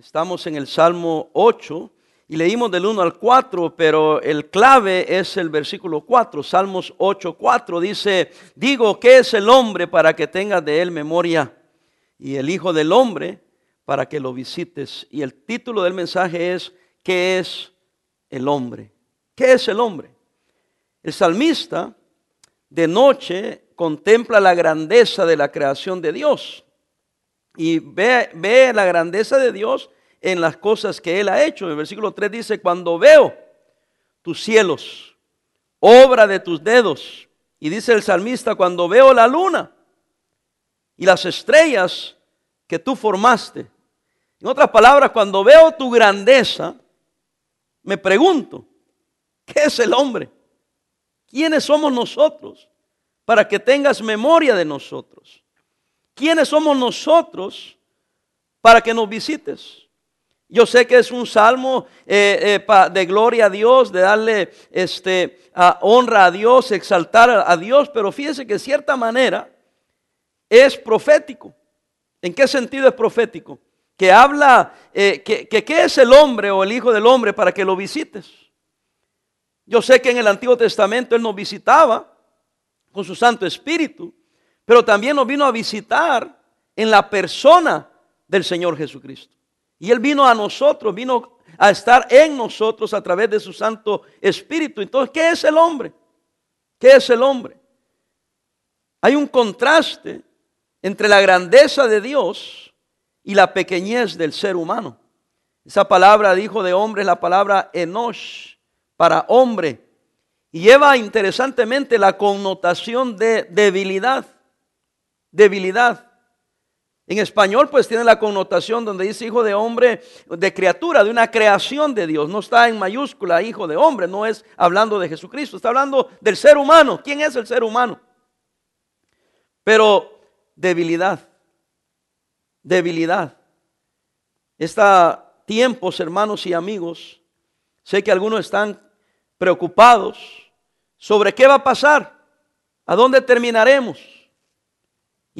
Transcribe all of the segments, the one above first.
Estamos en el Salmo 8 y leímos del 1 al 4, pero el clave es el versículo 4. Salmos 8, 4 dice, digo, ¿qué es el hombre para que tengas de él memoria? Y el Hijo del Hombre para que lo visites. Y el título del mensaje es, ¿qué es el hombre? ¿Qué es el hombre? El salmista de noche contempla la grandeza de la creación de Dios y ve, ve la grandeza de Dios en las cosas que Él ha hecho. El versículo 3 dice, cuando veo tus cielos, obra de tus dedos. Y dice el salmista, cuando veo la luna y las estrellas que tú formaste. En otras palabras, cuando veo tu grandeza, me pregunto, ¿qué es el hombre? ¿Quiénes somos nosotros? Para que tengas memoria de nosotros. ¿Quiénes somos nosotros para que nos visites? Yo sé que es un salmo eh, eh, de gloria a Dios, de darle este, honra a Dios, exaltar a, Dios, pero fíjese que de cierta manera es profético. ¿En qué sentido es profético? Que habla, eh, que, que qué es el hombre o el hijo del hombre para que lo visites. Yo sé que en el Antiguo Testamento Él nos visitaba con su Santo Espíritu, pero también nos vino a visitar en la persona del Señor Jesucristo. Y Él vino a nosotros, vino a estar en nosotros a través de su Santo Espíritu. Entonces, ¿qué es el hombre? ¿Qué es el hombre? Hay un contraste entre la grandeza de Dios y la pequeñez del ser humano. Esa palabra dijo de hombre es la palabra enosh, para hombre. Y lleva interesantemente la connotación de debilidad. Debilidad. En español pues tiene la connotación donde dice hijo de hombre, de criatura, de una creación de Dios. No está en mayúscula hijo de hombre, no es hablando de Jesucristo, está hablando del ser humano. ¿Quién es el ser humano? Pero debilidad, debilidad. Está tiempos, hermanos y amigos, sé que algunos están preocupados sobre qué va a pasar, a dónde terminaremos.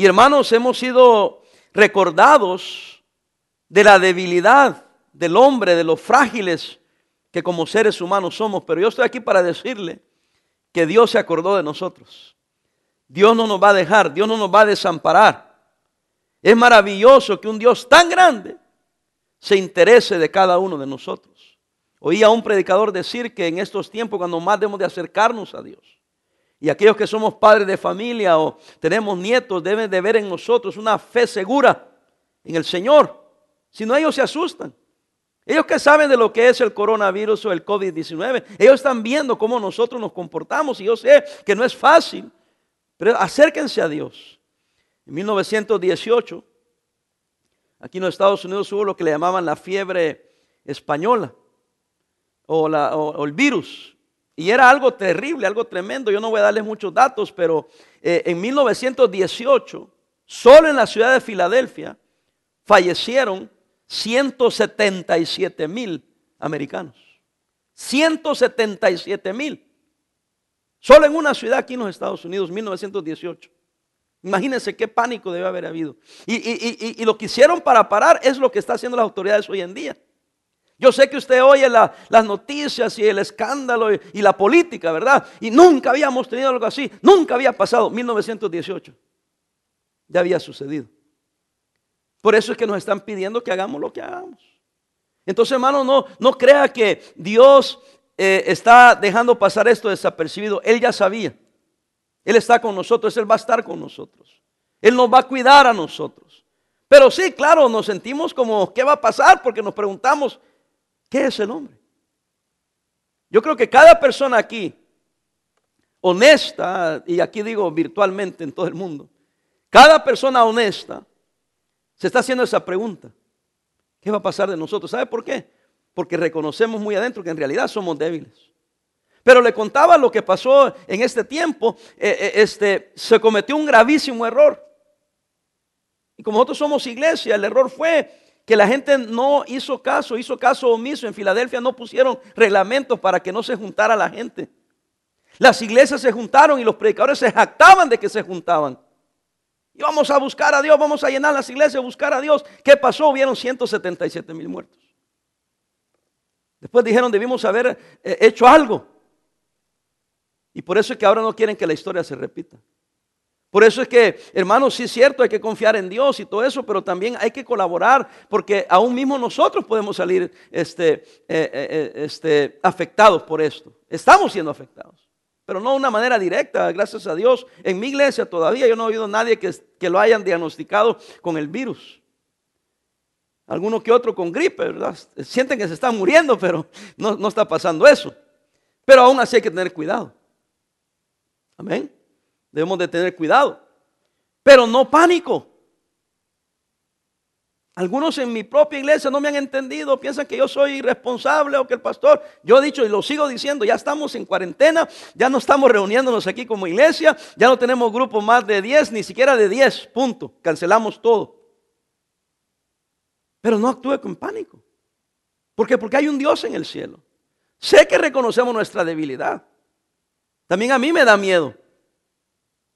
Y hermanos, hemos sido recordados de la debilidad del hombre, de los frágiles que como seres humanos somos. Pero yo estoy aquí para decirle que Dios se acordó de nosotros. Dios no nos va a dejar, Dios no nos va a desamparar. Es maravilloso que un Dios tan grande se interese de cada uno de nosotros. Oí a un predicador decir que en estos tiempos cuando más debemos de acercarnos a Dios, y aquellos que somos padres de familia o tenemos nietos deben de ver en nosotros una fe segura en el Señor. Si no, ellos se asustan. Ellos que saben de lo que es el coronavirus o el COVID-19, ellos están viendo cómo nosotros nos comportamos. Y yo sé que no es fácil, pero acérquense a Dios. En 1918, aquí en los Estados Unidos hubo lo que le llamaban la fiebre española o, o el virus. Y era algo terrible, algo tremendo. Yo no voy a darles muchos datos, pero eh, en 1918, solo en la ciudad de Filadelfia, fallecieron 177 mil americanos. 177 mil. Solo en una ciudad aquí en los Estados Unidos, 1918. Imagínense qué pánico debe haber habido. Y, y, lo que hicieron para parar es lo que están haciendo las autoridades hoy en día. Yo sé que usted oye las noticias y el escándalo y, la política, ¿verdad? Y nunca habíamos tenido algo así. Nunca había pasado. 1918. Ya había sucedido. Por eso es que nos están pidiendo que hagamos lo que hagamos. Entonces, hermano, no, no crea que Dios eh, está dejando pasar esto desapercibido. Él ya sabía. Él está con nosotros, Él va a estar con nosotros. Él nos va a cuidar a nosotros. Pero sí, claro, nos sentimos como, ¿qué va a pasar? Porque nos preguntamos, ¿Qué es el hombre? Yo creo que cada persona aquí, honesta, y aquí digo virtualmente en todo el mundo, cada persona honesta se está haciendo esa pregunta. ¿Qué va a pasar de nosotros? ¿Sabe por qué? Porque reconocemos muy adentro que en realidad somos débiles. Pero le contaba lo que pasó en este tiempo. Eh, eh, este, se cometió un gravísimo error. Y como nosotros somos iglesia, el error fue que la gente no hizo caso, hizo caso omiso. En Filadelfia no pusieron reglamentos para que no se juntara la gente. Las iglesias se juntaron y los predicadores se jactaban de que se juntaban. Y vamos a buscar a Dios, vamos a llenar las iglesias, buscar a Dios. ¿Qué pasó? Hubieron 177 mil muertos. Después dijeron, debimos haber eh, hecho algo. Y por eso es que ahora no quieren que la historia se repita. Por eso es que, hermanos, sí es cierto, hay que confiar en Dios y todo eso, pero también hay que colaborar, porque aún mismo nosotros podemos salir este, eh, eh, este, afectados por esto. Estamos siendo afectados, pero no de una manera directa, gracias a Dios. En mi iglesia todavía yo no he oído a nadie que, que lo hayan diagnosticado con el virus. Alguno que otro con gripe, ¿verdad? Sienten que se están muriendo, pero no, no está pasando eso. Pero aún así hay que tener cuidado. Amén. Debemos de tener cuidado. Pero no pánico. Algunos en mi propia iglesia no me han entendido, piensan que yo soy irresponsable o que el pastor, yo he dicho y lo sigo diciendo, ya estamos en cuarentena, ya no estamos reuniéndonos aquí como iglesia, ya no tenemos grupo más de 10, ni siquiera de 10, punto, cancelamos todo. Pero no actúe con pánico. ¿Por qué? Porque hay un Dios en el cielo. Sé que reconocemos nuestra debilidad. También a mí me da miedo.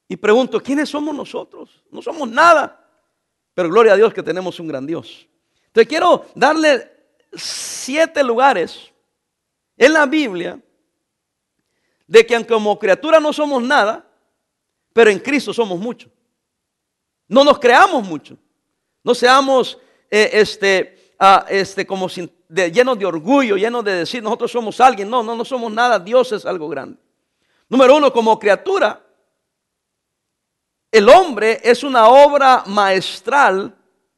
Y pregunto, ¿quiénes somos nosotros? No somos nada. Pero gloria a Dios que tenemos un gran Dios. Entonces quiero darle siete lugares en la Biblia de que aunque como criatura no somos nada, pero en Cristo somos mucho. No nos creamos mucho. No seamos eh, este, ah, este, como llenos de orgullo, llenos de decir nosotros somos alguien. No, no, no somos nada. Dios es algo grande. Número uno, como criatura, el hombre es una obra maestral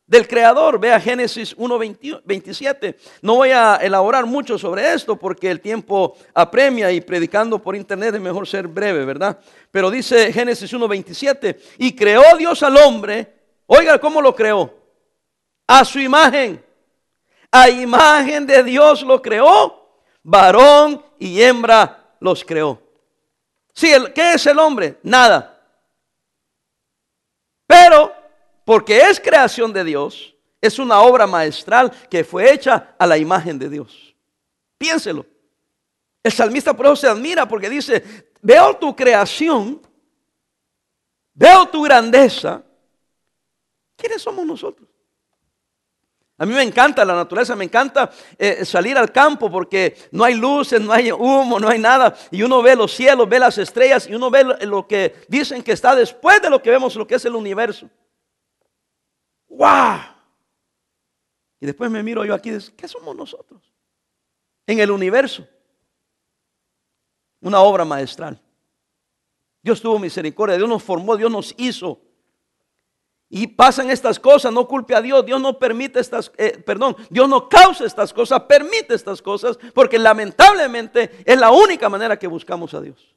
del Creador. Vea Génesis 1.27. No voy a elaborar mucho sobre esto porque el tiempo apremia y predicando por internet es mejor ser breve, ¿verdad? Pero dice Génesis 1.27, y creó Dios al hombre, oiga cómo lo creó, a su imagen, a imagen de Dios lo creó, varón y hembra los creó. Sí, ¿qué es el hombre? Nada. Pero, porque es creación de Dios, es una obra maestral que fue hecha a la imagen de Dios. Piénselo. El salmista por eso se admira porque dice, veo tu creación, veo tu grandeza. ¿Quiénes somos nosotros? A mí me encanta la naturaleza, me encanta eh, salir al campo porque no hay luces, no hay humo, no hay nada. Y uno ve los cielos, ve las estrellas y uno ve lo, que dicen que está después de lo que vemos, lo que es el universo. ¡Wow! Y después me miro yo aquí y digo, ¿qué somos nosotros? En el universo. Una obra maestral. Dios tuvo misericordia, Dios nos formó, Dios nos hizo. Y pasan estas cosas, no culpe a Dios, Dios no permite estas, eh, perdón, Dios no causa estas cosas, permite estas cosas, porque lamentablemente es la única manera que buscamos a Dios.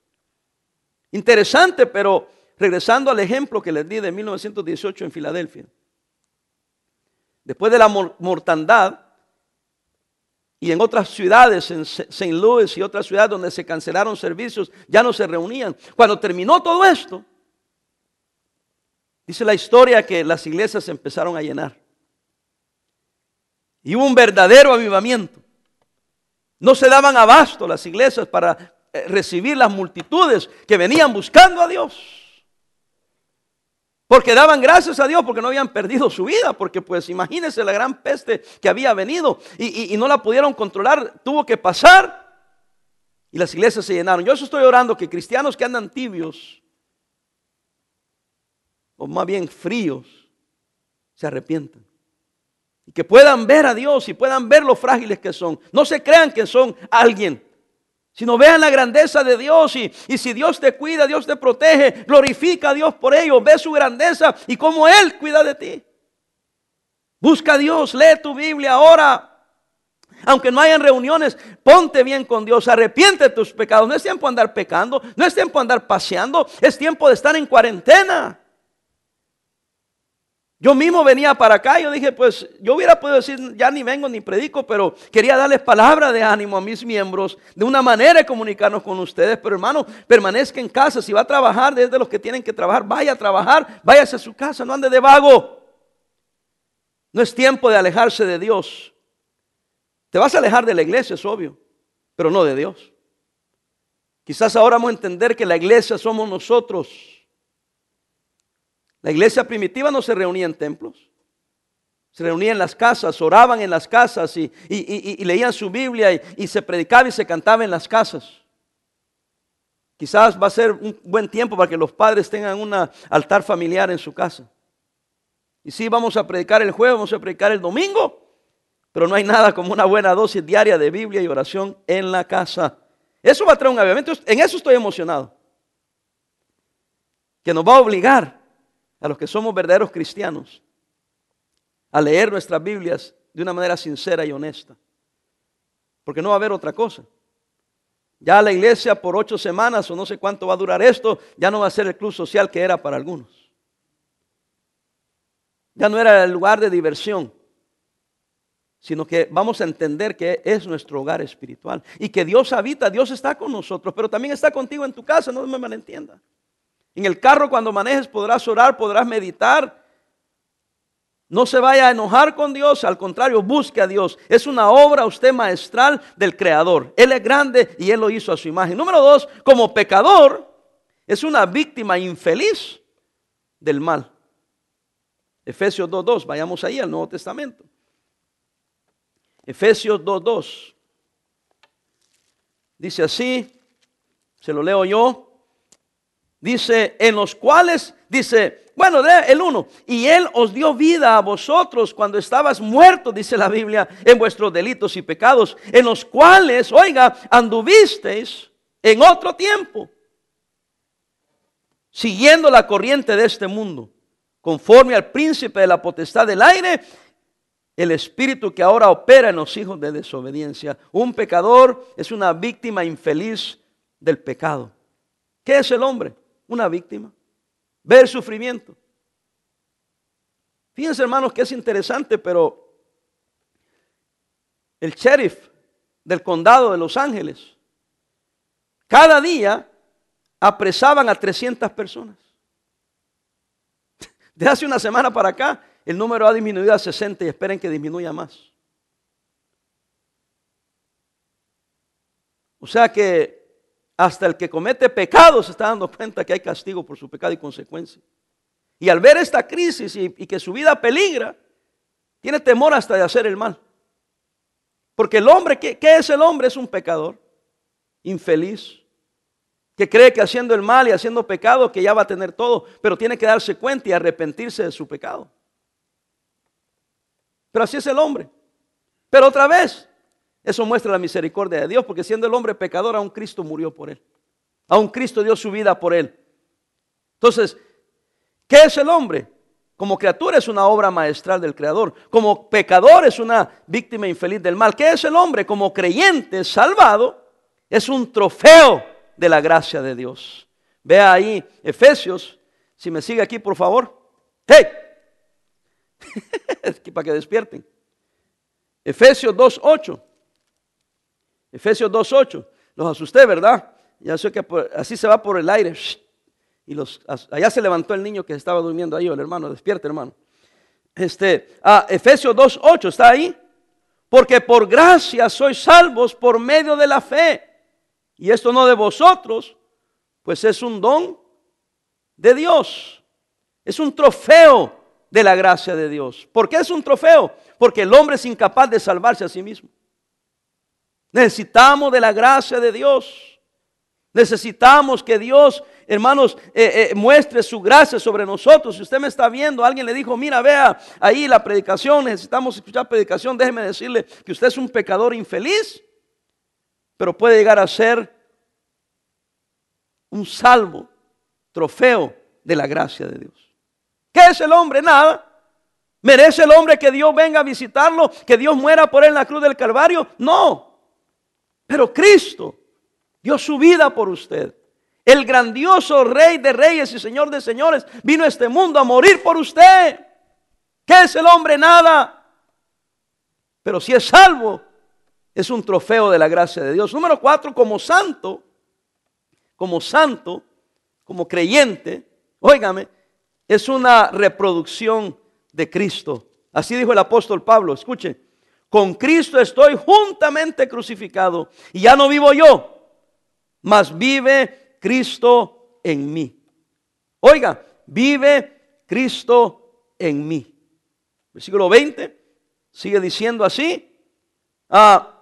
Interesante, pero regresando al ejemplo que les di de 1918 en Filadelfia. Después de la mortandad y en otras ciudades, en St. Louis y otras ciudades donde se cancelaron servicios, ya no se reunían. Cuando terminó todo esto, Dice la historia que las iglesias se empezaron a llenar. Y hubo un verdadero avivamiento. No se daban abasto las iglesias para eh, recibir las multitudes que venían buscando a Dios. Porque daban gracias a Dios porque no habían perdido su vida. Porque pues imagínense la gran peste que había venido y, no la pudieron controlar. Tuvo que pasar y las iglesias se llenaron. Yo eso estoy orando que cristianos que andan tibios o más bien fríos, se arrepientan. Y que puedan ver a Dios y puedan ver lo frágiles que son. No se crean que son alguien, sino vean la grandeza de Dios. Y, y si Dios te cuida, Dios te protege, glorifica a Dios por ello. Ve su grandeza y cómo Él cuida de ti. Busca a Dios, lee tu Biblia ahora. Aunque no hayan reuniones, ponte bien con Dios, arrepiente de tus pecados. No es tiempo de andar pecando, no es tiempo de andar paseando, es tiempo de estar en cuarentena. Yo mismo venía para acá y yo dije, pues yo hubiera podido decir, ya ni vengo ni predico, pero quería darles palabra de ánimo a mis miembros, de una manera de comunicarnos con ustedes. Pero hermano, permanezca en casa. Si va a trabajar, desde los que tienen que trabajar, vaya a trabajar, váyase a su casa, no ande de vago. No es tiempo de alejarse de Dios. Te vas a alejar de la iglesia, es obvio, pero no de Dios. Quizás ahora vamos a entender que la iglesia somos nosotros. La iglesia primitiva no se reunía en templos. Se reunían en las casas, oraban en las casas y, leían su Biblia y, se predicaba y se cantaba en las casas. Quizás va a ser un buen tiempo para que los padres tengan un altar familiar en su casa. Y sí, vamos a predicar el jueves, vamos a predicar el domingo, pero no hay nada como una buena dosis diaria de Biblia y oración en la casa. Eso va a traer un avivamiento. En eso estoy emocionado. Que nos va a obligar a los que somos verdaderos cristianos a leer nuestras Biblias de una manera sincera y honesta. Porque no va a haber otra cosa. Ya la iglesia por ocho semanas o no sé cuánto va a durar esto, ya no va a ser el club social que era para algunos. Ya no era el lugar de diversión, sino que vamos a entender que es nuestro hogar espiritual y que Dios habita, Dios está con nosotros, pero también está contigo en tu casa, no me malentienda. En el carro cuando manejes podrás orar, podrás meditar, no se vaya a enojar con Dios, al contrario, busque a Dios. Es una obra usted maestral del Creador. Él es grande y Él lo hizo a su imagen. Número dos, como pecador, es una víctima infeliz del mal. Efesios 2.2, vayamos ahí al Nuevo Testamento. Efesios 2.2. Dice así, se lo leo yo. Dice, en los cuales, dice, bueno, el uno. Y Él os dio vida a vosotros cuando estabas muertos, dice la Biblia, en vuestros delitos y pecados, en los cuales, oiga, anduvisteis en otro tiempo, siguiendo la corriente de este mundo, conforme al príncipe de la potestad del aire, el espíritu que ahora opera en los hijos de desobediencia. Un pecador es una víctima infeliz del pecado. ¿Qué es el hombre? Una víctima ver sufrimiento. Fíjense hermanos que es interesante, pero el sheriff del condado de Los Ángeles, cada día apresaban a 300 personas. De hace una semana para acá, el número ha disminuido a 60 y esperen que disminuya más. O sea que hasta el que comete pecado se está dando cuenta que hay castigo por su pecado y consecuencia. Y al ver esta crisis y, que su vida peligra, tiene temor hasta de hacer el mal. Porque el hombre, ¿qué, ¿qué, es el hombre? Es un pecador, infeliz, que cree que haciendo el mal y haciendo pecado que ya va a tener todo, pero tiene que darse cuenta y arrepentirse de su pecado. Pero así es el hombre. Pero otra vez, eso muestra la misericordia de Dios, porque siendo el hombre pecador, aún Cristo murió por él. Aún Cristo dio su vida por él. Entonces, ¿qué es el hombre? Como criatura es una obra maestral del Creador. Como pecador es una víctima infeliz del mal. ¿Qué es el hombre? Como creyente salvado es un trofeo de la gracia de Dios. Vea ahí Efesios, si me sigue aquí por favor. ¡Hey! Para que despierten. Efesios 2.8. Efesios 2.8. Los asusté, ¿verdad? Ya sé que así se va por el aire. Y los, allá se levantó el niño que estaba durmiendo ahí, el hermano, despierta hermano. Este, ah, Efesios 2.8, ¿está ahí? Porque por gracia sois salvos por medio de la fe. Y esto no de vosotros, pues es un don de Dios. Es un trofeo de la gracia de Dios. ¿Por qué es un trofeo? Porque el hombre es incapaz de salvarse a sí mismo. Necesitamos de la gracia de Dios. Necesitamos que Dios, hermanos, eh, eh, muestre su gracia sobre nosotros. Si usted me está viendo, alguien le dijo, mira, vea ahí la predicación, necesitamos escuchar predicación, déjeme decirle que usted es un pecador infeliz, pero puede llegar a ser un salvo, trofeo de la gracia de Dios. ¿Qué es el hombre? Nada. ¿Merece el hombre que Dios venga a visitarlo? ¿Que Dios muera por él en la cruz del Calvario? No. Pero Cristo dio su vida por usted. El grandioso Rey de Reyes y Señor de Señores vino a este mundo a morir por usted. ¿Qué es el hombre? Nada. Pero si es salvo, es un trofeo de la gracia de Dios. Número cuatro, como santo, como santo, como creyente, óigame, es una reproducción de Cristo. Así dijo el apóstol Pablo. Escuche, con Cristo estoy juntamente crucificado. Y ya no vivo yo, mas vive Cristo en mí. Oiga, vive Cristo en mí. Versículo 20 sigue diciendo así. Ah,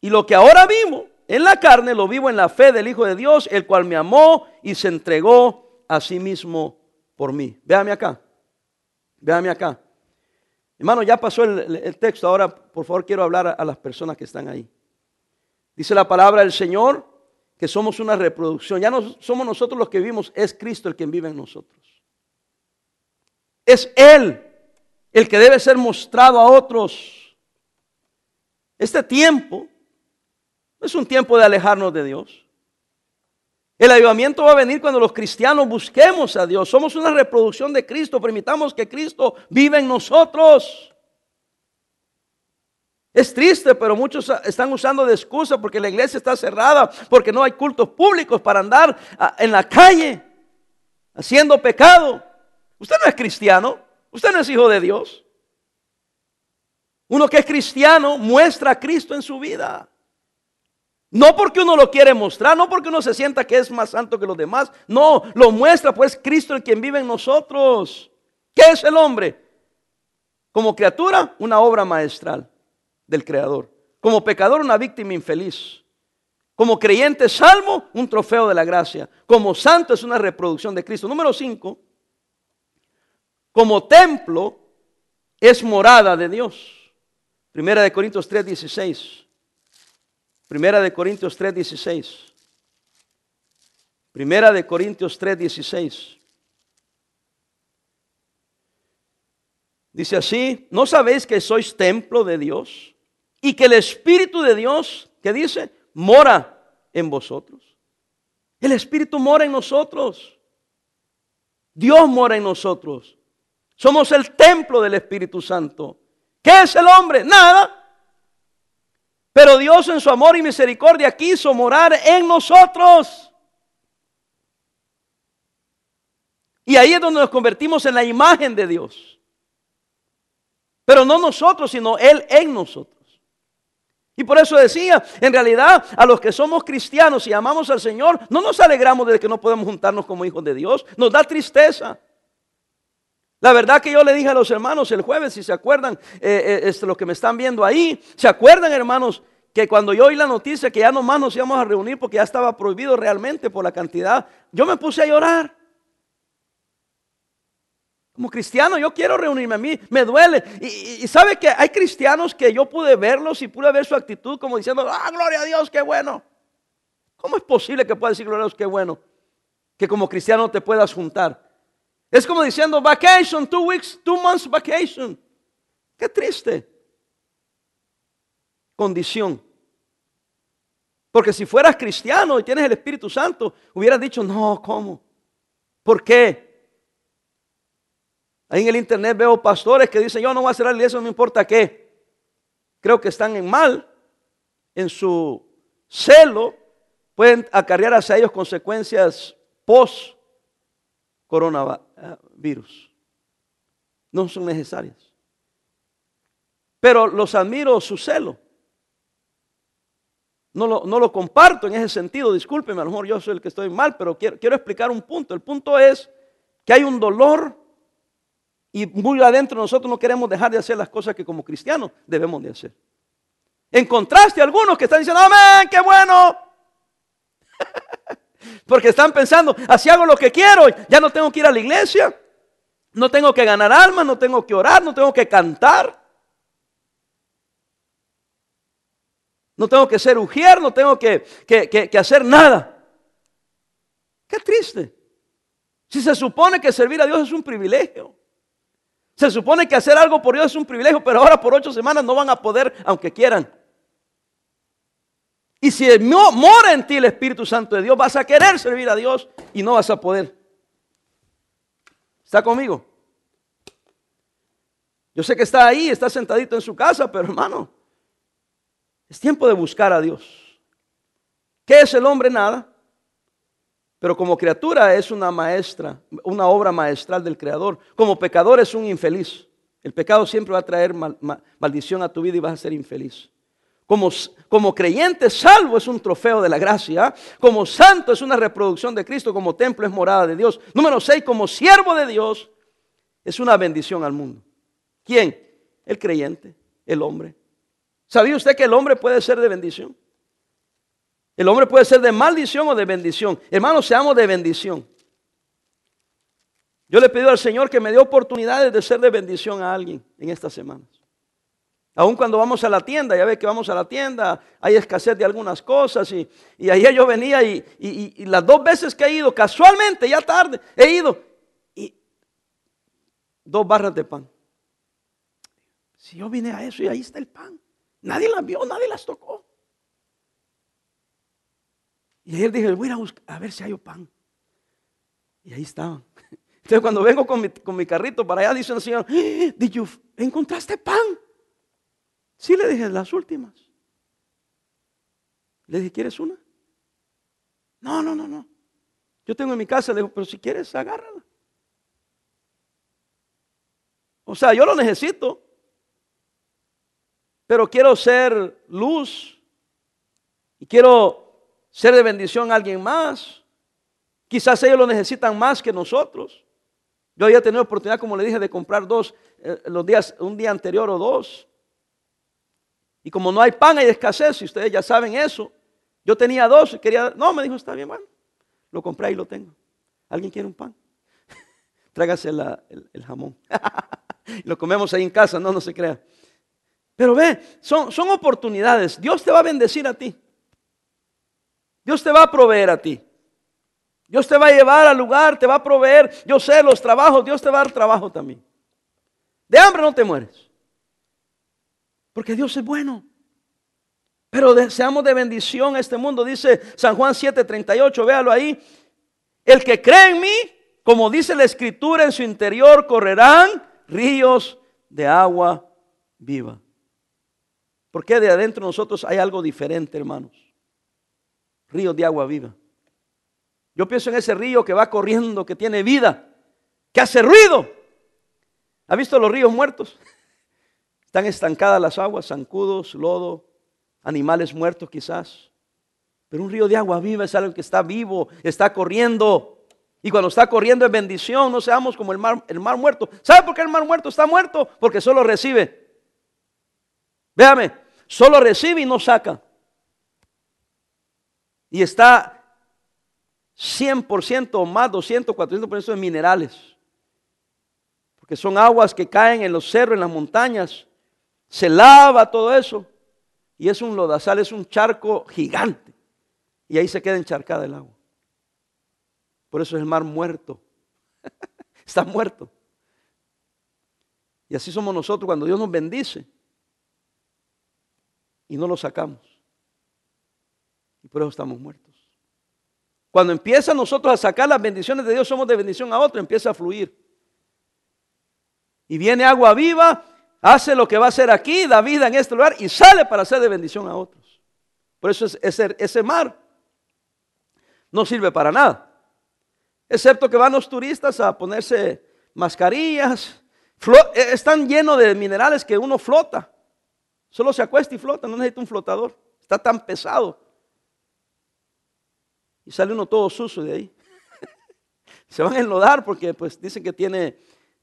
y lo que ahora vivo en la carne, lo vivo en la fe del Hijo de Dios, el cual me amó y se entregó a sí mismo por mí. Véame acá. Véame acá. Hermano, ya pasó el, texto. Ahora, por favor, quiero hablar a, a las personas que están ahí. Dice la palabra del Señor que somos una reproducción. Ya no somos nosotros los que vivimos, es Cristo el quien vive en nosotros. Es Él el que debe ser mostrado a otros. Este tiempo es un tiempo de alejarnos de Dios. El avivamiento va a venir cuando los cristianos busquemos a Dios. Somos una reproducción de Cristo. Permitamos que Cristo viva en nosotros. Es triste, pero muchos están usando de excusa porque la iglesia está cerrada, porque no hay cultos públicos para andar ah, en la calle haciendo pecado. Usted no es cristiano, usted no es hijo de Dios. Uno que es cristiano muestra a Cristo en su vida. No porque uno lo quiere mostrar, no porque uno se sienta que es más santo que los demás. No, lo muestra pues Cristo el quien vive en nosotros. ¿Qué es el hombre? Como criatura, una obra maestral del Creador. Como pecador, una víctima infeliz. Como creyente salvo, un trofeo de la gracia. Como santo es una reproducción de Cristo. Número 5. Como templo es morada de Dios. Primera de Corintios 3, 16. Primera de Corintios 3, 16. Primera de Corintios 3, 16. Dice así, ¿no sabéis que sois templo de Dios? Y que el Espíritu de Dios, ¿qué dice? Mora en vosotros. El Espíritu mora en nosotros. Dios mora en nosotros. Somos el templo del Espíritu Santo. ¿Qué es el hombre? Nada. Pero Dios en su amor y misericordia quiso morar en nosotros. Y ahí es donde nos convertimos en la imagen de Dios. Pero no nosotros, sino Él en nosotros. Y por eso decía, en realidad a los que somos cristianos y amamos al Señor, no nos alegramos de que no podemos juntarnos como hijos de Dios. Nos da tristeza. La verdad que yo le dije a los hermanos el jueves, si se acuerdan, eh, eh, lo que me están viendo ahí, ¿se acuerdan hermanos? Que cuando yo oí la noticia que ya nomás nos íbamos a reunir porque ya estaba prohibido realmente por la cantidad, yo me puse a llorar. Como cristiano yo quiero reunirme a mí, me duele. Y, sabe que hay cristianos que yo pude verlos y pude ver su actitud como diciendo, ah, gloria a Dios, qué bueno. ¿Cómo es posible que pueda decir gloria a Dios, qué bueno? Que como cristiano te puedas juntar. Es como diciendo vacation, two weeks, two months vacation. Qué triste. Condición. Porque si fueras cristiano y tienes el Espíritu Santo, hubieras dicho, no, ¿cómo? ¿Por qué? Ahí en el internet veo pastores que dicen, yo no voy a cerrar la iglesia, no me importa qué. Creo que están en mal, en su celo, pueden acarrear hacia ellos consecuencias post coronavirus. No son necesarias. Pero los admiro su celo. No lo, no lo, comparto en ese sentido, discúlpeme, a lo mejor yo soy el que estoy mal, pero quiero, quiero explicar un punto. El punto es que hay un dolor y muy adentro nosotros no queremos dejar de hacer las cosas que como cristianos debemos de hacer. En contraste algunos que están diciendo, amén, qué bueno. Porque están pensando, así hago lo que quiero, ya no tengo que ir a la iglesia, no tengo que ganar almas, no tengo que orar, no tengo que cantar. No tengo que ser ujier, no tengo que, que, hacer nada. Qué triste. Si se supone que servir a Dios es un privilegio. Se supone que hacer algo por Dios es un privilegio, pero ahora por ocho semanas no van a poder, aunque quieran. Y si mora en ti el Espíritu Santo de Dios, vas a querer servir a Dios y no vas a poder. ¿Está conmigo? Yo sé que está ahí, está sentadito en su casa, pero hermano, es tiempo de buscar a Dios. ¿Qué es el hombre? Nada. Pero como criatura es una maestra, una obra maestral del Creador. Como pecador es un infeliz. El pecado siempre va a traer maldición a tu vida y vas a ser infeliz. Como, como creyente salvo es un trofeo de la gracia. Como santo es una reproducción de Cristo. Como templo es morada de Dios. Número 6, como siervo de Dios es una bendición al mundo. ¿Quién? El creyente, el hombre. ¿Sabía usted que el hombre puede ser de bendición? El hombre puede ser de maldición o de bendición. Hermanos, seamos de bendición. Yo le pido al Señor que me dé oportunidades de ser de bendición a alguien en estas semanas. Aún cuando vamos a la tienda, ya ve que vamos a la tienda, hay escasez de algunas cosas y, y ayer yo venía y, y, las dos veces que he ido, casualmente, ya tarde, he ido y dos barras de pan. Si yo vine a eso y ahí está el pan, nadie las vio, nadie las tocó. Y ayer dije, voy a, a, a ver si hay pan. Y ahí estaban. Entonces cuando vengo con mi, con mi carrito para allá, dice el Señor, you, ¿encontraste pan? Sí, le dije, las últimas. Le dije, ¿quieres una? No, no, no, no. Yo tengo en mi casa, le digo, pero si quieres, agárrala. O sea, yo lo necesito. Pero quiero ser luz. Y quiero ser de bendición a alguien más. Quizás ellos lo necesitan más que nosotros. Yo había tenido oportunidad, como le dije, de comprar dos eh, los días, un día anterior o dos. Y como no hay pan, hay escasez, y ustedes ya saben eso. Yo tenía dos y quería, no, me dijo, está bien, bueno, lo compré y lo tengo. ¿Alguien quiere un pan? Trágase el, jamón. lo comemos ahí en casa, no, no se crea. Pero ve, son, son oportunidades. Dios te va a bendecir a ti. Dios te va a proveer a ti. Dios te va a llevar al lugar, te va a proveer. Yo sé los trabajos, Dios te va a dar trabajo también. De hambre no te mueres. Porque Dios es bueno. Pero deseamos de bendición a este mundo. Dice San Juan 7:38, véalo ahí. El que cree en mí, como dice la escritura, en su interior correrán ríos de agua viva. Porque de adentro de nosotros hay algo diferente, hermanos. Ríos de agua viva. Yo pienso en ese río que va corriendo, que tiene vida, que hace ruido. ¿Ha visto los ríos muertos? Están estancadas las aguas, zancudos, lodo, animales muertos quizás. Pero un río de agua viva es algo que está vivo, está corriendo. Y cuando está corriendo es bendición, no seamos como el mar, el mar muerto. ¿Sabe por qué el mar muerto está muerto? Porque solo recibe. Véame, solo recibe y no saca. Y está 100% o más, 200, 400% de minerales. Porque son aguas que caen en los cerros, en las montañas. Se lava todo eso. Y es un lodazal, es un charco gigante. Y ahí se queda encharcada el agua. Por eso es el mar muerto. Está muerto. Y así somos nosotros cuando Dios nos bendice. Y no lo sacamos. Y por eso estamos muertos. Cuando empieza nosotros a sacar las bendiciones de Dios, somos de bendición a otro, empieza a fluir. Y viene agua viva, hace lo que va a hacer aquí, da vida en este lugar y sale para hacer de bendición a otros. Por eso ese, ese mar no sirve para nada. Excepto que van los turistas a ponerse mascarillas. Eh, están llenos de minerales que uno flota. Solo se acuesta y flota, no necesita un flotador. Está tan pesado y sale uno todo sucio de ahí. Se van a enlodar porque pues dicen que tiene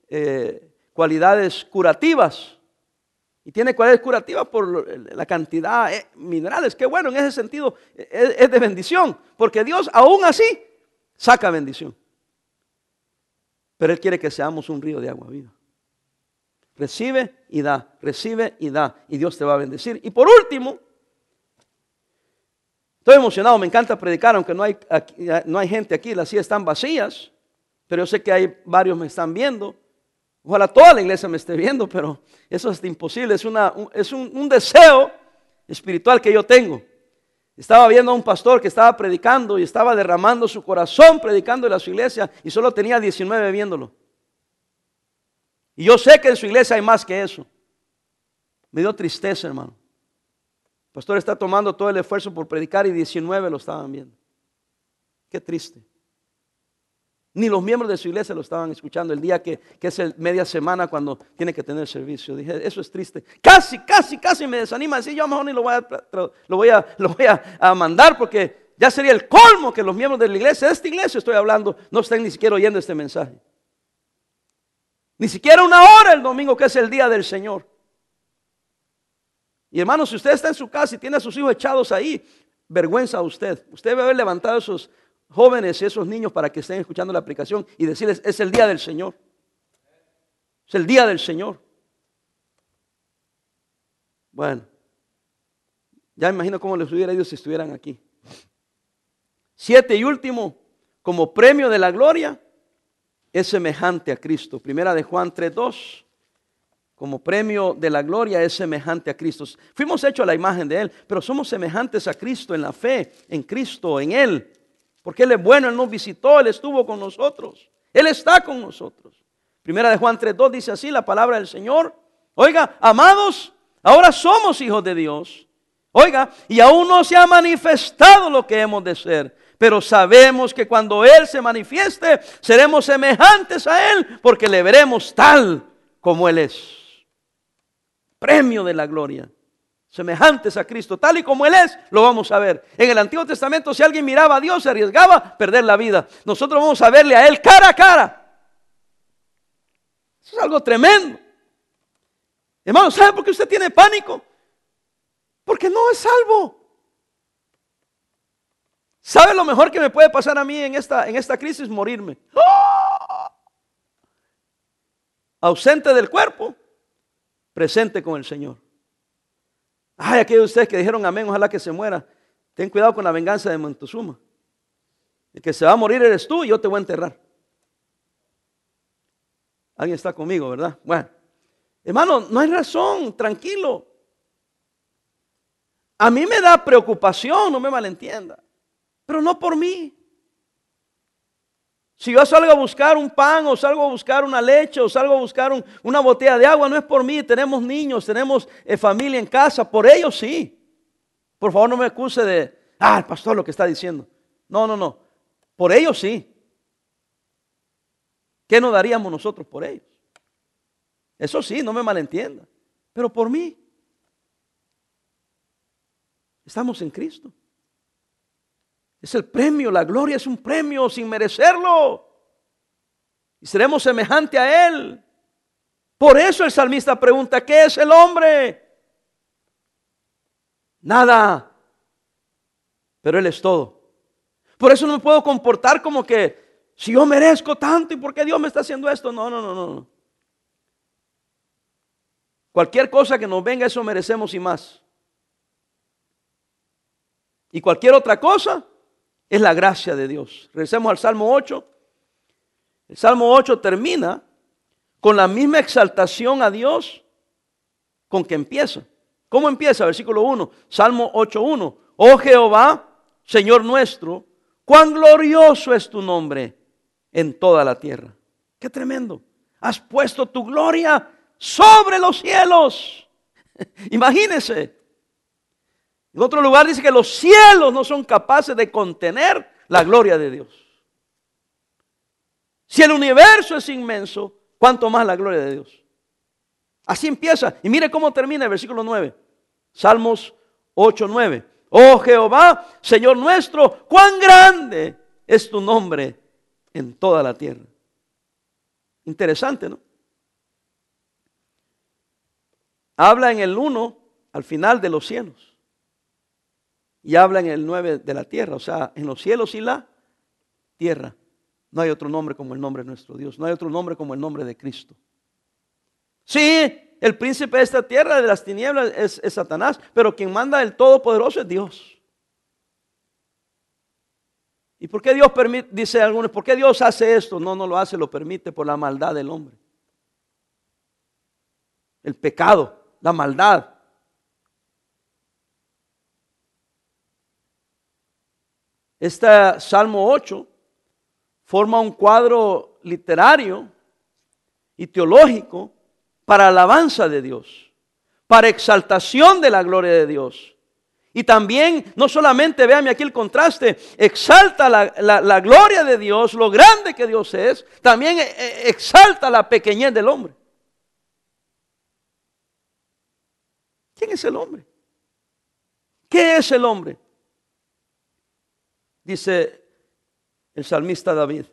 eh, cualidades curativas. Y tiene cualidades curativas por la cantidad de minerales. Que bueno, en ese sentido es, de bendición. Porque Dios aún así saca bendición. Pero Él quiere que seamos un río de agua viva. Recibe y da, recibe y da. Y Dios te va a bendecir. Y por último, Estoy emocionado, me encanta predicar, aunque no hay, no hay gente aquí, las sillas están vacías, pero yo sé que hay varios me están viendo. Ojalá toda la iglesia me esté viendo, pero eso es imposible, es, un, es un, deseo espiritual que yo tengo. Estaba viendo a un pastor que estaba predicando y estaba derramando su corazón predicando en la su iglesia y solo tenía 19 viéndolo. Y yo sé que en su iglesia hay más que eso. Me dio tristeza, hermano pastor está tomando todo el esfuerzo por predicar y 19 lo estaban viendo. Qué triste. Ni los miembros de su iglesia lo estaban escuchando el día que, es el media semana cuando tiene que tener servicio. Dije, eso es triste. Casi, casi, casi me desanima decir, yo mejor ni lo voy a, lo voy a, lo voy a, mandar porque ya sería el colmo que los miembros de la iglesia, de esta iglesia estoy hablando, no estén ni siquiera oyendo este mensaje. Ni siquiera una hora el domingo que es el día del Señor. Y hermano, si usted está en su casa y tiene a sus hijos echados ahí, vergüenza a usted. Usted debe haber levantado esos jóvenes y esos niños para que estén escuchando la aplicación y decirles, es el día del Señor. Es el día del Señor. Bueno, ya imagino cómo les hubiera ido si estuvieran aquí. Siete y último, como premio de la gloria, es semejante a Cristo. Primera de Juan 3.2, como premio de la gloria es semejante a Cristo. Fuimos hechos a la imagen de Él, pero somos semejantes a Cristo en la fe, en Cristo, en Él. Porque Él es bueno, Él nos visitó, Él estuvo con nosotros. Él está con nosotros. Primera de Juan 3.2 dice así la palabra del Señor. Oiga, amados, ahora somos hijos de Dios. Oiga, y aún no se ha manifestado lo que hemos de ser. Pero sabemos que cuando Él se manifieste, seremos semejantes a Él, porque le veremos tal como Él es. Premio de la gloria semejantes a Cristo, tal y como Él es, lo vamos a ver. En el Antiguo Testamento, si alguien miraba a Dios, se arriesgaba a perder la vida. Nosotros vamos a verle a Él cara a cara. Eso es algo tremendo. Hermano, ¿sabe por qué usted tiene pánico? Porque no es salvo. ¿Sabe lo mejor que me puede pasar a mí en esta, en esta crisis? Morirme. ¡Oh! Ausente del cuerpo, presente con el Señor. Ay, aquellos de ustedes que dijeron amén, ojalá que se muera. Ten cuidado con la venganza de Montezuma. El que se va a morir eres tú y yo te voy a enterrar. Alguien está conmigo, ¿verdad? Bueno, hermano, no hay razón, tranquilo. A mí me da preocupación, no me malentienda, pero no por mí. Si yo salgo a buscar un pan o salgo a buscar una leche o salgo a buscar una botella de agua, no es por mí. Tenemos niños, tenemos eh, familia en casa. Por ellos sí. Por favor, no me acuse de, ah, el pastor lo que está diciendo. No, no, no. Por ellos sí. ¿Qué nos daríamos nosotros por ellos? Eso sí, no me malentienda. Pero por mí. Estamos en Cristo. Es el premio, la gloria es un premio sin merecerlo. Y seremos semejante a Él. Por eso el salmista pregunta, ¿qué es el hombre? Nada. Pero Él es todo. Por eso no me puedo comportar como que si yo merezco tanto y por qué Dios me está haciendo esto. No, no, no, no. Cualquier cosa que nos venga, eso merecemos y más. Y cualquier otra cosa, es la gracia de Dios. Regresemos al Salmo 8. El Salmo 8 termina con la misma exaltación a Dios con que empieza. ¿Cómo empieza? Versículo 1, Salmo 8.1. Oh Jehová, Señor nuestro, cuán glorioso es tu nombre en toda la tierra. Qué tremendo. Has puesto tu gloria sobre los cielos. Imagínese. En otro lugar dice que los cielos no son capaces de contener la gloria de Dios. Si el universo es inmenso, ¿cuánto más la gloria de Dios? Así empieza. Y mire cómo termina el versículo 9. Salmos 8, 9. Oh Jehová, Señor nuestro, cuán grande es tu nombre en toda la tierra. Interesante, ¿no? Habla en el 1 al final de los cielos y habla en el 9 de la tierra, o sea, en los cielos y la tierra. No hay otro nombre como el nombre de nuestro Dios, no hay otro nombre como el nombre de Cristo. Sí, el príncipe de esta tierra, de las tinieblas, es, Satanás, pero quien manda el Todopoderoso es Dios. ¿Y por qué Dios permite, dice algunos, por qué Dios hace esto? No, no lo hace, lo permite por la maldad del hombre. El pecado, la maldad. Este Salmo 8 forma un cuadro literario y teológico para alabanza de Dios, para exaltación de la gloria de Dios Y también, no solamente, véanme aquí el contraste, exalta la, gloria de Dios, lo grande que Dios es, también eh, eh, exalta la pequeñez del hombre. ¿Quién es el hombre? ¿Qué es el hombre? Dice el salmista David.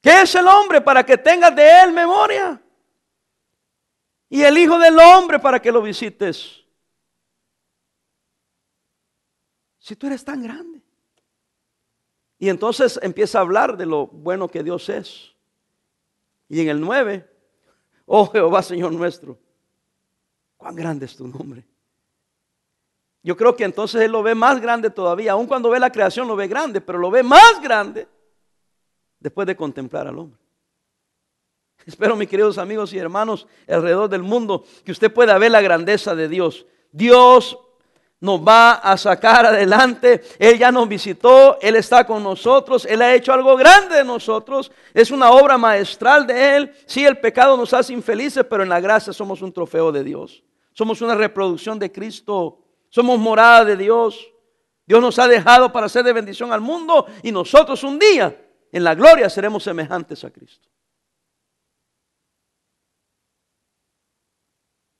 ¿Qué es el hombre para que tengas de él memoria? Y el Hijo del Hombre para que lo visites. Si tú eres tan grande. Y entonces empieza a hablar de lo bueno que Dios es. Y en el 9, oh Jehová Señor nuestro, cuán grande es tu nombre. Yo creo que entonces Él lo ve más grande todavía. Aun cuando ve la creación lo ve grande, pero lo ve más grande después de contemplar al hombre. Espero, mis queridos amigos y hermanos alrededor del mundo, que usted pueda ver la grandeza de Dios. Dios nos va a sacar adelante. Él ya nos visitó, Él está con nosotros, Él ha hecho algo grande de nosotros. Es una obra maestral de Él. Sí, el pecado nos hace infelices, pero en la gracia somos un trofeo de Dios. Somos una reproducción de Cristo. Somos morada de Dios. Dios nos ha dejado para ser de bendición al mundo y nosotros un día en la gloria seremos semejantes a Cristo.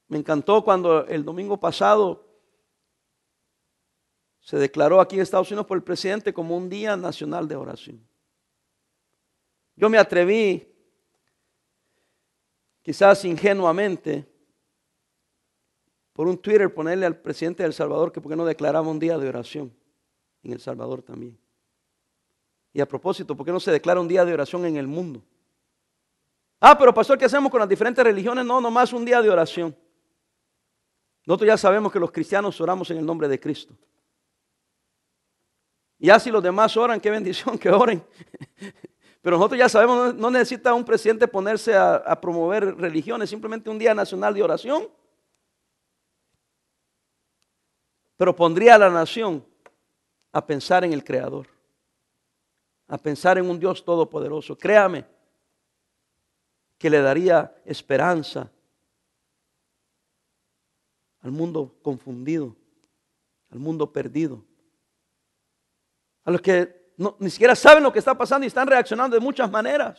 Me encantó cuando el domingo pasado se declaró aquí en Estados Unidos por el presidente como un día nacional de oración. Yo me atreví, quizás ingenuamente, por un Twitter ponerle al presidente de El Salvador que por qué no declaraba un día de oración en El Salvador también. Y a propósito, ¿por qué no se declara un día de oración en el mundo? Ah, pero pastor, ¿qué hacemos con las diferentes religiones? No, nomás un día de oración. Nosotros ya sabemos que los cristianos oramos en el nombre de Cristo. Y así los demás oran, qué bendición que oren. Pero nosotros ya sabemos, no necesita un presidente ponerse a promover religiones, simplemente un día nacional de oración. Pero pondría a la nación a pensar en el Creador, a pensar en un Dios todopoderoso. Créame que le daría esperanza al mundo confundido, al mundo perdido, a los que ni siquiera saben lo que está pasando y están reaccionando de muchas maneras.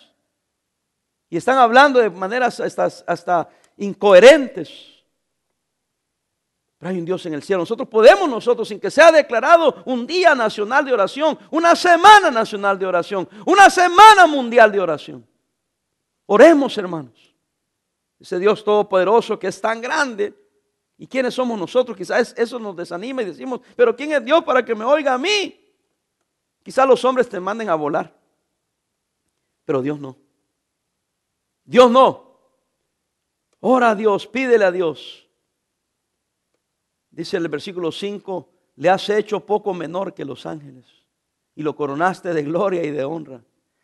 Y están hablando de maneras hasta, hasta incoherentes. Hay un Dios en el cielo. Nosotros podemos nosotros, sin que sea declarado un día nacional de oración, una semana nacional de oración, una semana mundial de oración. Oremos, hermanos. Ese Dios todopoderoso que es tan grande, ¿Y quiénes somos nosotros? Quizás eso nos desanima y decimos, pero ¿quién es Dios para que me oiga a mí? Quizás los hombres te manden a volar, pero Dios no. Dios no. Ora a Dios, pídele a Dios. Dice el versículo 5, le has hecho poco menor que los ángeles y lo coronaste de gloria y de honra.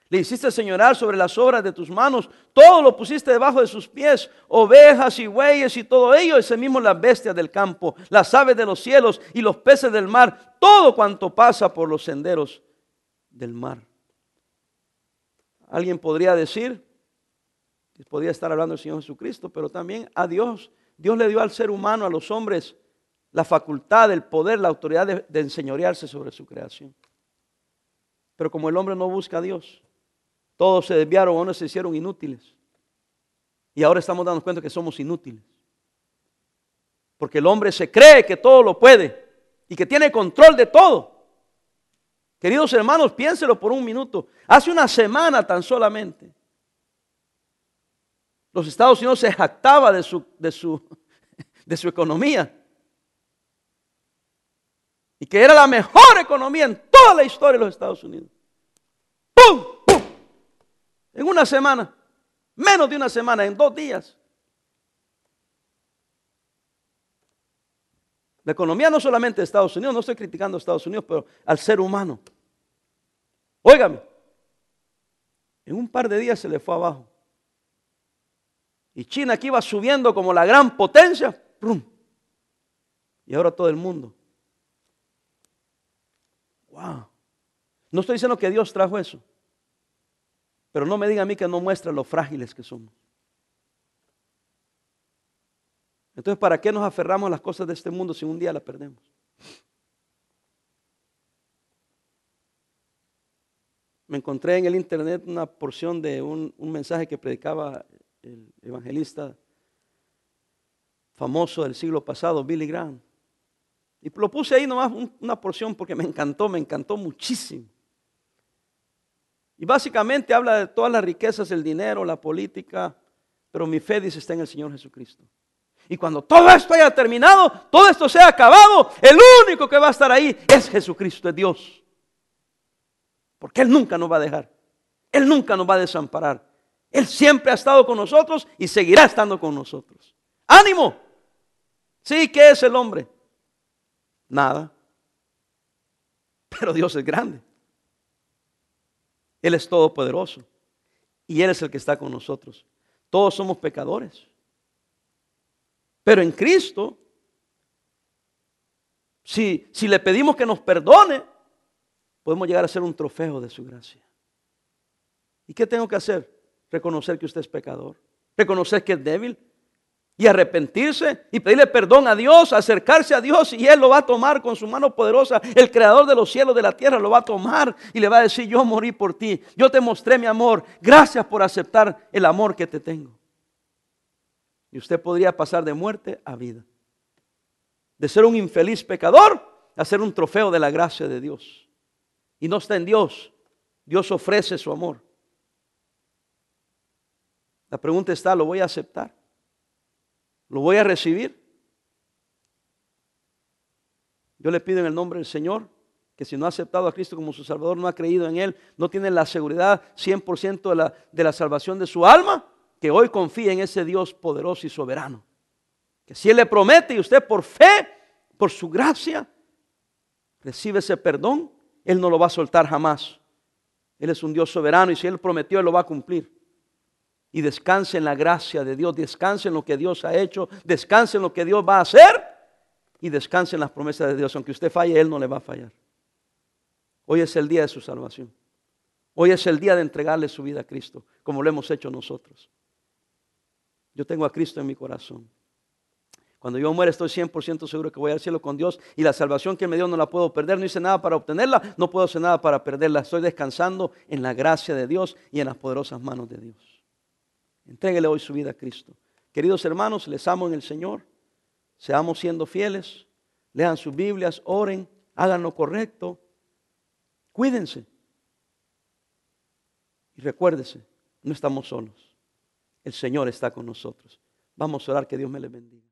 Le hiciste señorar sobre las obras de tus manos. Todo lo pusiste debajo de sus pies. Ovejas y bueyes y todo ello. Ese mismo las bestias del campo, las aves de los cielos y los peces del mar. Todo cuanto pasa por los senderos del mar. Alguien podría decir, podría estar hablando del Señor Jesucristo, pero también a Dios. Dios le dio al ser humano, a los hombres, la facultad, el poder, la autoridad de, enseñorearse sobre su creación. Pero como el hombre no busca a Dios, todos se desviaron, unos se hicieron inútiles. Y ahora estamos dando cuenta que somos inútiles. Porque el hombre se cree que todo lo puede y que tiene control de todo. Queridos hermanos, piénselo por un minuto. Hace una semana tan solamente, los Estados Unidos se jactaba de su, de su, de su economía. Y que era la mejor economía en toda la historia de los Estados Unidos. ¡Pum! En una semana, menos de una semana, en dos días. La economía no solamente de Estados Unidos, no estoy criticando a Estados Unidos, pero al ser humano. Óigame, en un par de días se le fue abajo. Y China aquí iba subiendo como la gran potencia, ¡prum! y ahora todo el mundo. Wow. No estoy diciendo que Dios trajo eso. Pero no me diga a mí que no muestra lo frágiles que somos. Entonces, ¿para qué nos aferramos a las cosas de este mundo si un día las perdemos? Me encontré en el internet una porción de un, un mensaje que predicaba el evangelista famoso del siglo pasado, Billy Graham. Y lo puse ahí nomás una porción porque me encantó, me encantó muchísimo. Y básicamente habla de todas las riquezas, el dinero, la política, pero mi fe dice está en el Señor Jesucristo. Y cuando todo esto haya terminado, todo esto sea acabado, el único que va a estar ahí es Jesucristo, es Dios. Porque Él nunca nos va a dejar. Él nunca nos va a desamparar. Él siempre ha estado con nosotros y seguirá estando con nosotros. ¡Ánimo! Sí, ¿qué es el hombre? Nada. Pero Dios es grande. Él es todopoderoso. Y Él es el que está con nosotros. Todos somos pecadores. Pero en Cristo, si, si le pedimos que nos perdone, podemos llegar a ser un trofeo de su gracia. ¿Y qué tengo que hacer? Reconocer que usted es pecador, reconocer que es débil y arrepentirse y pedirle perdón a Dios, acercarse a Dios y Él lo va a tomar con su mano poderosa. El creador de los cielos, de la tierra, lo va a tomar y le va a decir, yo morí por ti, yo te mostré mi amor, gracias por aceptar el amor que te tengo. Y usted podría pasar de muerte a vida, de ser un infeliz pecador a ser un trofeo de la gracia de Dios y no está en Dios, Dios ofrece su amor. La pregunta está, ¿lo voy a aceptar? ¿Lo voy a recibir? Yo le pido en el nombre del Señor que si no ha aceptado a Cristo como su Salvador, no ha creído en Él, no tiene la seguridad 100% de la, de la salvación de su alma, que hoy confíe en ese Dios poderoso y soberano. Que si Él le promete y usted por fe, por su gracia, recibe ese perdón, él no lo va a soltar jamás. Él es un Dios soberano y si Él prometió, Él lo va a cumplir. Y descanse en la gracia de Dios, descanse en lo que Dios ha hecho, descanse en lo que Dios va a hacer y descanse en las promesas de Dios. Aunque usted falle, Él no le va a fallar. Hoy es el día de su salvación. Hoy es el día de entregarle su vida a Cristo, como lo hemos hecho nosotros. Yo tengo a Cristo en mi corazón. Cuando yo muera estoy 100% seguro que voy al cielo con Dios y la salvación que me dio no la puedo perder. No hice nada para obtenerla, no puedo hacer nada para perderla. Estoy descansando en la gracia de Dios y en las poderosas manos de Dios. Entréguele hoy su vida a Cristo. Queridos hermanos, les amo en el Señor. Seamos siendo fieles. Lean sus Biblias, oren, hagan lo correcto. Cuídense. Y recuérdese, no estamos solos. El Señor está con nosotros. Vamos a orar que Dios me le bendiga.